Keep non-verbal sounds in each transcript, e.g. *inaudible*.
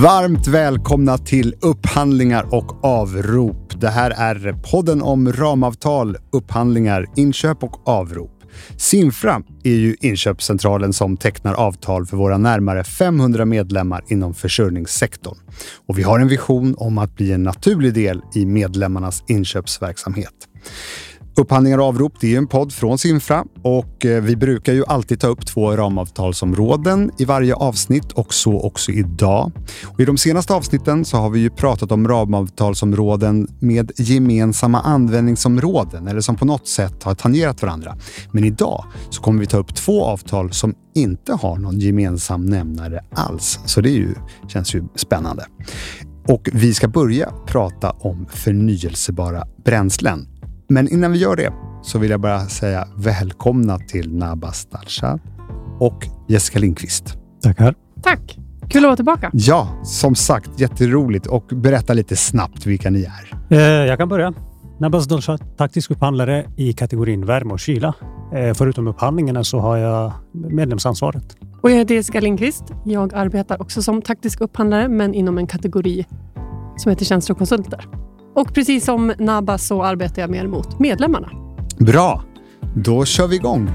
Varmt välkomna till Upphandlingar och avrop. Det här är podden om ramavtal, upphandlingar, inköp och avrop. Sinfra är ju inköpscentralen som tecknar avtal för våra närmare 500 medlemmar inom försörjningssektorn. Och vi har en vision om att bli en naturlig del i medlemmarnas inköpsverksamhet. Upphandlingar och avrop det är en podd från Simfra och eh, vi brukar ju alltid ta upp två ramavtalsområden i varje avsnitt och så också idag. Och I de senaste avsnitten så har vi ju pratat om ramavtalsområden med gemensamma användningsområden eller som på något sätt har tangerat varandra. Men idag så kommer vi ta upp två avtal som inte har någon gemensam nämnare alls. Så det är ju, känns ju spännande. Och vi ska börja prata om förnyelsebara bränslen. Men innan vi gör det så vill jag bara säga välkomna till Nabas Dalshad och Jessica Lindqvist. Tackar. Tack! Kul att vara tillbaka. Ja, som sagt jätteroligt och berätta lite snabbt vilka ni är. Eh, jag kan börja. Nabas Dalshad, taktisk upphandlare i kategorin värme och kyla. Eh, förutom upphandlingarna så har jag medlemsansvaret. Och jag heter Jessica Lindqvist. Jag arbetar också som taktisk upphandlare, men inom en kategori som heter tjänster och konsulter. Och precis som NABA så arbetar jag mer mot medlemmarna. Bra! Då kör vi igång.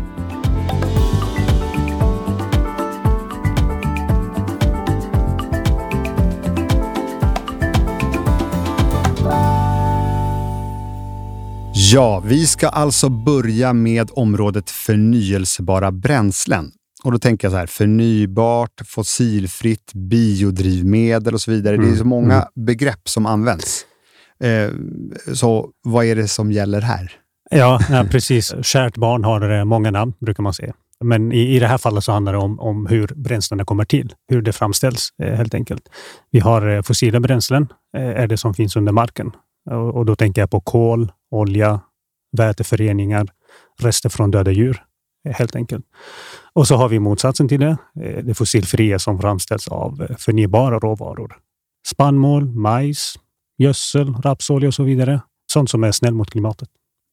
Ja, vi ska alltså börja med området förnyelsebara bränslen. Och då tänker jag så här, förnybart, fossilfritt, biodrivmedel och så vidare. Mm. Det är så många mm. begrepp som används. Eh, så vad är det som gäller här? Ja, ja, precis. Kärt barn har eh, många namn, brukar man säga. Men i, i det här fallet så handlar det om, om hur bränslena kommer till, hur det framställs eh, helt enkelt. Vi har fossila bränslen, är det som finns under marken. Och, och, då tänker jag på kol, olja, väteföreningar, rester från döda djur, helt enkelt. Och så har vi motsatsen till det, det fossilfria som framställs av förnybara råvaror. Spannmål, majs, gödsel, rapsolja och så vidare. Sånt som är snäll mot klimatet.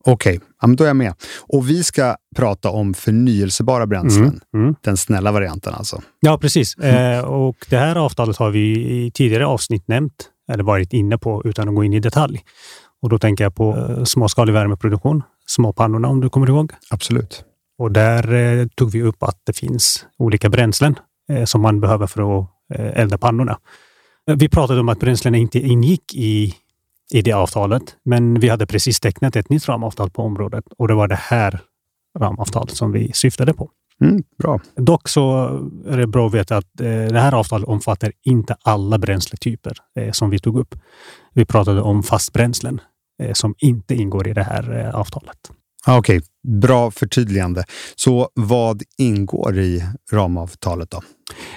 Okej, okay. då är jag med. Och vi ska prata om förnyelsebara bränslen. Mm, mm. Den snälla varianten alltså. Ja, precis. Mm. Eh, och det här avtalet har vi i tidigare avsnitt nämnt, eller varit inne på utan att gå in i detalj. Och då tänker jag på eh, småskalig värmeproduktion, småpannorna om du kommer ihåg. Absolut. Och där eh, tog vi upp att det finns olika bränslen eh, som man behöver för att eh, elda pannorna. Vi pratade om att bränslena inte ingick i, i det avtalet, men vi hade precis tecknat ett nytt ramavtal på området och det var det här ramavtalet som vi syftade på. Mm, bra. Dock så är det bra att veta att eh, det här avtalet omfattar inte alla bränsletyper eh, som vi tog upp. Vi pratade om fastbränslen eh, som inte ingår i det här eh, avtalet. Ah, okej, okay. bra förtydligande. Så vad ingår i ramavtalet då?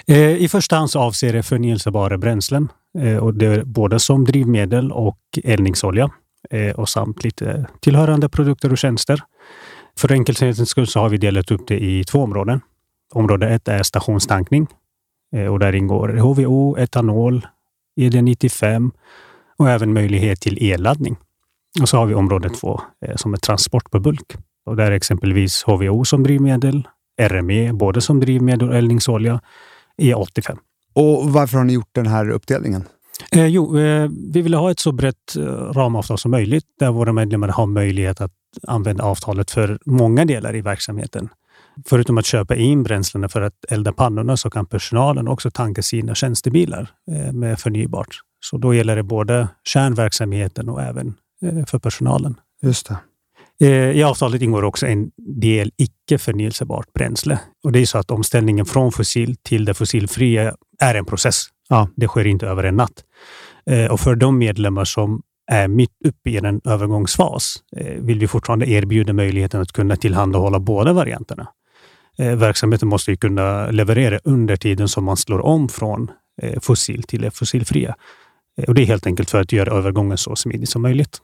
Eh, I första hand så avser det förnyelsebara bränslen eh, och det är både som drivmedel och eldningsolja eh, och samt lite tillhörande produkter och tjänster. För enkelhetens skull så har vi delat upp det i två områden. Område ett är stationstankning och där ingår HVO, etanol, ED95 och även möjlighet till elladdning. Och så har vi område två som är transport på bulk. Och där är exempelvis HVO som drivmedel, RME, både som drivmedel och eldningsolja, E85. Och varför har ni gjort den här uppdelningen? Eh, jo, eh, vi vill ha ett så brett eh, ramavtal som möjligt där våra medlemmar har möjlighet att använda avtalet för många delar i verksamheten. Förutom att köpa in bränslena för att elda pannorna så kan personalen också tanka sina tjänstebilar eh, med förnybart. Så då gäller det både kärnverksamheten och även eh, för personalen. Just det. Eh, I avtalet ingår också en del icke förnyelsebart bränsle. Och det är så att omställningen från fossil till det fossilfria är en process. Ja. Det sker inte över en natt. Eh, och för de medlemmar som är mitt uppe i en övergångsfas eh, vill vi fortfarande erbjuda möjligheten att kunna tillhandahålla båda varianterna. Verksamheten måste ju kunna leverera under tiden som man slår om från fossil till det fossilfria. Och det är helt enkelt för att göra övergången så smidig som möjligt.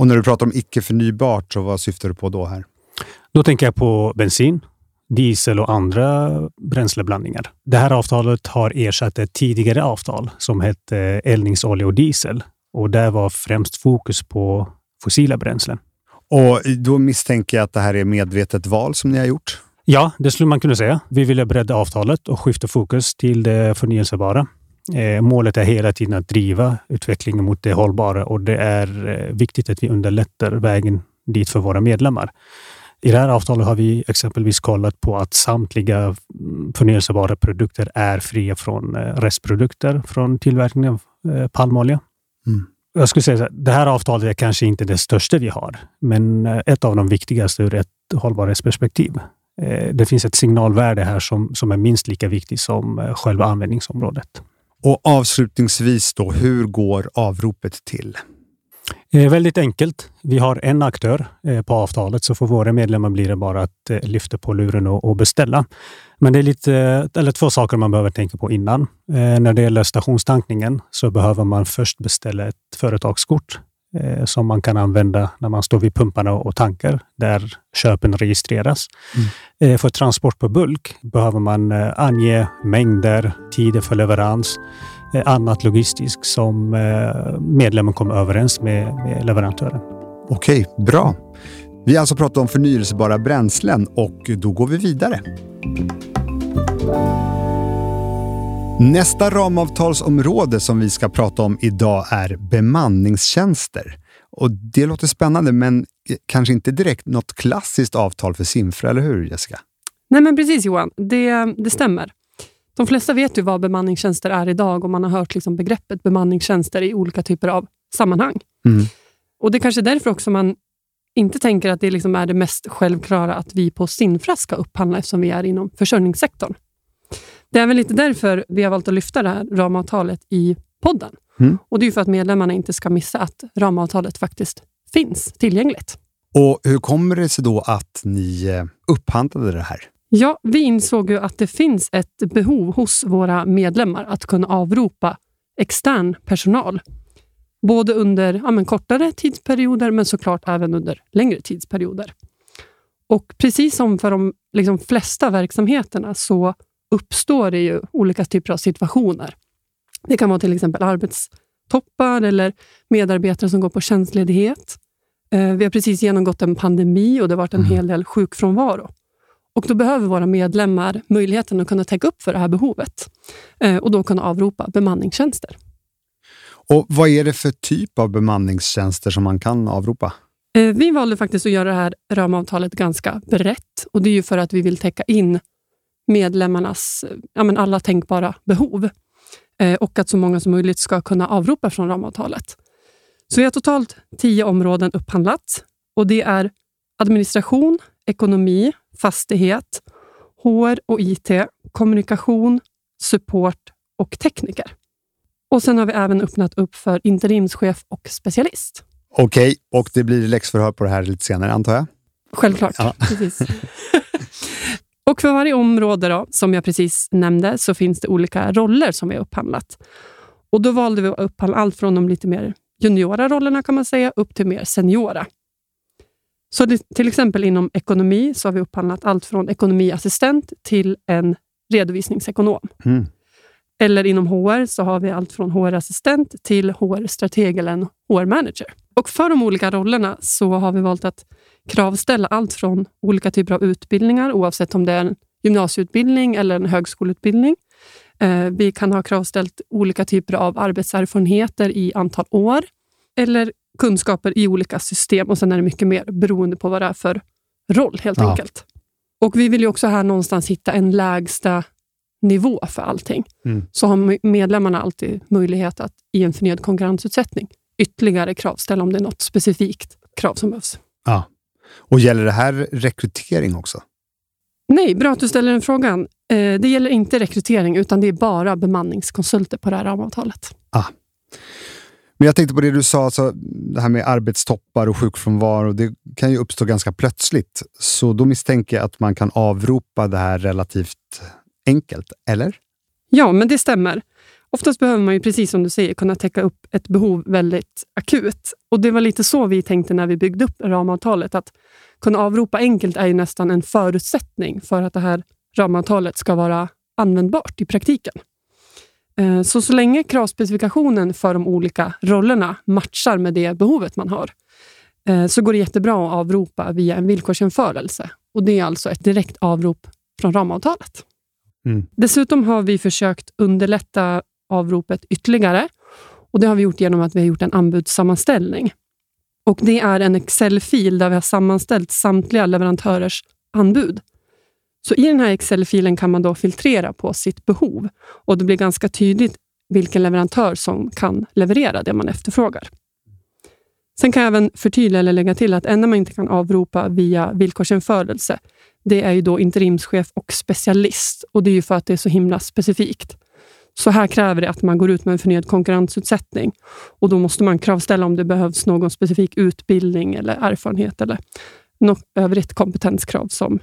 Och när du pratar om icke förnybart, så vad syftar du på då här? Då tänker jag på bensin, diesel och andra bränsleblandningar. Det här avtalet har ersatt ett tidigare avtal som hette eldningsolja och diesel och där var främst fokus på fossila bränslen. Och då misstänker jag att det här är medvetet val som ni har gjort? Ja, det skulle man kunna säga. Vi ville bredda avtalet och skifta fokus till det förnyelsebara. Eh, målet är hela tiden att driva utvecklingen mot det hållbara och det är eh, viktigt att vi underlättar vägen dit för våra medlemmar. I det här avtalet har vi exempelvis kollat på att samtliga mm, förnyelsebara produkter är fria från eh, restprodukter från tillverkningen av palmolja. Mm. Jag skulle säga att det här avtalet är kanske inte det största vi har, men ett av de viktigaste ur ett hållbarhetsperspektiv. Det finns ett signalvärde här som, som är minst lika viktigt som själva användningsområdet. Och avslutningsvis då, hur går avropet till? Eh, väldigt enkelt. Vi har en aktör eh, på avtalet, så för våra medlemmar blir det bara att eh, lyfta på luren och, och, beställa. Men det är lite, eller två saker man behöver tänka på innan. Eh, när det gäller stationstankningen så behöver man först beställa ett företagskort eh, som man kan använda när man står vid pumparna och tankar, där köpen registreras. Mm. Eh, för transport på bulk behöver man eh, ange mängder, tider för leverans, eh, annat logistiskt som eh, medlemmen kommer överens med, med leverantören. Okej, bra. Vi har alltså pratat om förnyelsebara bränslen och då går vi vidare. Nästa ramavtalsområde som vi ska prata om idag är bemanningstjänster. Och Det låter spännande, men kanske inte direkt något klassiskt avtal för Simfra, eller hur Jessica? Nej, men precis Johan. Det, det stämmer. De flesta vet ju vad bemanningstjänster är idag och man har hört liksom begreppet bemanningstjänster i olika typer av sammanhang. Mm. Och Det är kanske därför också man inte tänker att det liksom är det mest självklara att vi på Sinfra ska upphandla eftersom vi är inom försörjningssektorn. Det är väl lite därför vi har valt att lyfta det här ramavtalet i podden. Mm. Och Det är för att medlemmarna inte ska missa att ramavtalet faktiskt finns tillgängligt. Och Hur kommer det sig då att ni eh, upphandlade det här? Ja, vi insåg ju att det finns ett behov hos våra medlemmar att kunna avropa extern personal. Både under ja, kortare tidsperioder, men såklart även under längre tidsperioder. Och precis som för de liksom, flesta verksamheterna så uppstår det ju olika typer av situationer. Det kan vara till exempel arbetstoppar eller medarbetare som går på tjänstledighet. Eh, vi har precis genomgått en pandemi och det har varit en mm. hel del sjukfrånvaro. Och Då behöver våra medlemmar möjligheten att kunna täcka upp för det här behovet eh, och då kunna avropa bemanningstjänster. Och Vad är det för typ av bemanningstjänster som man kan avropa? Eh, vi valde faktiskt att göra det här ramavtalet ganska brett och det är ju för att vi vill täcka in medlemmarnas ja, men alla tänkbara behov eh, och att så många som möjligt ska kunna avropa från ramavtalet. Så vi har totalt tio områden upphandlat och det är administration, ekonomi, fastighet, HR och IT, kommunikation, support och tekniker. Och Sen har vi även öppnat upp för interimschef och specialist. Okej, okay, och det blir läxförhör på det här lite senare antar jag? Självklart. Ja. Precis. *laughs* Och för varje område då, som jag precis nämnde så finns det olika roller som vi har upphandlat. Och Då valde vi att upphandla allt från de lite mer juniora rollerna kan man säga, upp till mer seniora. Så det, till exempel inom ekonomi så har vi upphandlat allt från ekonomiassistent till en redovisningsekonom. Mm. Eller inom HR så har vi allt från HR-assistent till HR-strateg eller en HR-manager. Och För de olika rollerna så har vi valt att kravställa allt från olika typer av utbildningar, oavsett om det är en gymnasieutbildning eller en högskoleutbildning. Eh, vi kan ha kravställt olika typer av arbetserfarenheter i antal år eller kunskaper i olika system och sen är det mycket mer beroende på vad det är för roll helt ja. enkelt. Och Vi vill ju också här någonstans hitta en lägsta nivå för allting. Mm. Så har medlemmarna alltid möjlighet att i en förnyad konkurrensutsättning ytterligare kravställa om det är något specifikt krav som behövs. Ja. Och gäller det här rekrytering också? Nej, bra att du ställer den frågan. Eh, det gäller inte rekrytering, utan det är bara bemanningskonsulter på det här ramavtalet. Ah. Men jag tänkte på det du sa, alltså, det här med arbetstoppar och sjukfrånvaro. Det kan ju uppstå ganska plötsligt. Så då misstänker jag att man kan avropa det här relativt enkelt, eller? Ja, men det stämmer. Oftast behöver man ju, precis som du säger, kunna täcka upp ett behov väldigt akut. Och Det var lite så vi tänkte när vi byggde upp ramavtalet. Att kunna avropa enkelt är ju nästan en förutsättning för att det här ramavtalet ska vara användbart i praktiken. Eh, så så länge kravspecifikationen för de olika rollerna matchar med det behovet man har, eh, så går det jättebra att avropa via en villkorsjämförelse. Och Det är alltså ett direkt avrop från ramavtalet. Mm. Dessutom har vi försökt underlätta avropet ytterligare. Och Det har vi gjort genom att vi har gjort en anbudssammanställning. Och Det är en Excel-fil där vi har sammanställt samtliga leverantörers anbud. Så I den här Excel-filen kan man då filtrera på sitt behov och det blir ganska tydligt vilken leverantör som kan leverera det man efterfrågar. Sen kan jag även förtydliga eller lägga till att enda man inte kan avropa via villkorsjämförelse, det är ju då interimschef och specialist och det är ju för att det är så himla specifikt. Så här kräver det att man går ut med en förnyad konkurrensutsättning och då måste man kravställa om det behövs någon specifik utbildning eller erfarenhet eller något övrigt kompetenskrav som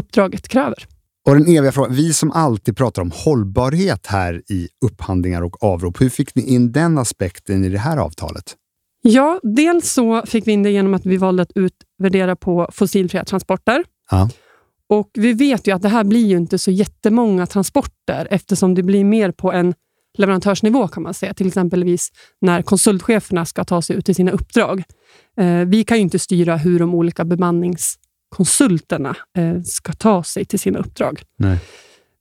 uppdraget kräver. Och den eviga frågan, vi som alltid pratar om hållbarhet här i upphandlingar och avrop, hur fick ni in den aspekten i det här avtalet? Ja, dels så fick vi in det genom att vi valde att utvärdera på fossilfria transporter. Ja. Och Vi vet ju att det här blir ju inte så jättemånga transporter eftersom det blir mer på en leverantörsnivå kan man säga. Till exempelvis när konsultcheferna ska ta sig ut till sina uppdrag. Eh, vi kan ju inte styra hur de olika bemanningskonsulterna eh, ska ta sig till sina uppdrag. Nej.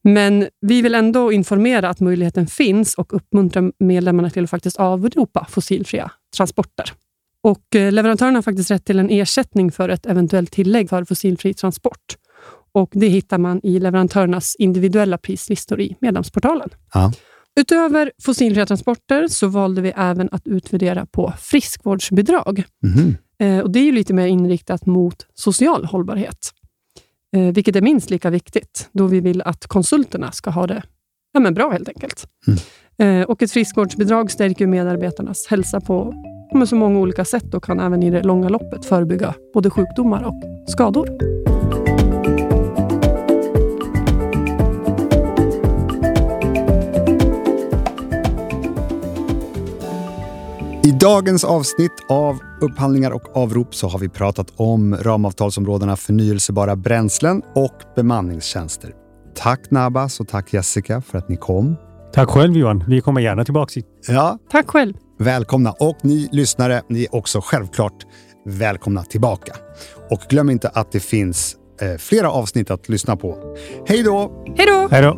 Men vi vill ändå informera att möjligheten finns och uppmuntra medlemmarna till att faktiskt avropa fossilfria transporter. Och eh, leverantören har faktiskt rätt till en ersättning för ett eventuellt tillägg för fossilfri transport. Och Det hittar man i leverantörernas individuella prislistor i medlemsportalen. Ja. Utöver fossilfria transporter så valde vi även att utvärdera på friskvårdsbidrag. Eh, och Det är lite mer inriktat mot social hållbarhet, eh, vilket är minst lika viktigt då vi vill att konsulterna ska ha det ja, men bra helt enkelt. Eh, och Ett friskvårdsbidrag stärker medarbetarnas hälsa på men så många olika sätt och kan även i det långa loppet förebygga både sjukdomar och skador. I dagens avsnitt av Upphandlingar och avrop så har vi pratat om ramavtalsområdena förnyelsebara bränslen och bemanningstjänster. Tack Nabas och tack Jessica för att ni kom. Tack själv Johan. Vi kommer gärna tillbaka. Ja, Tack själv! välkomna. Och ni lyssnare, ni är också självklart välkomna tillbaka. Och glöm inte att det finns eh, flera avsnitt att lyssna på. Hej då! Hej då! Hej då!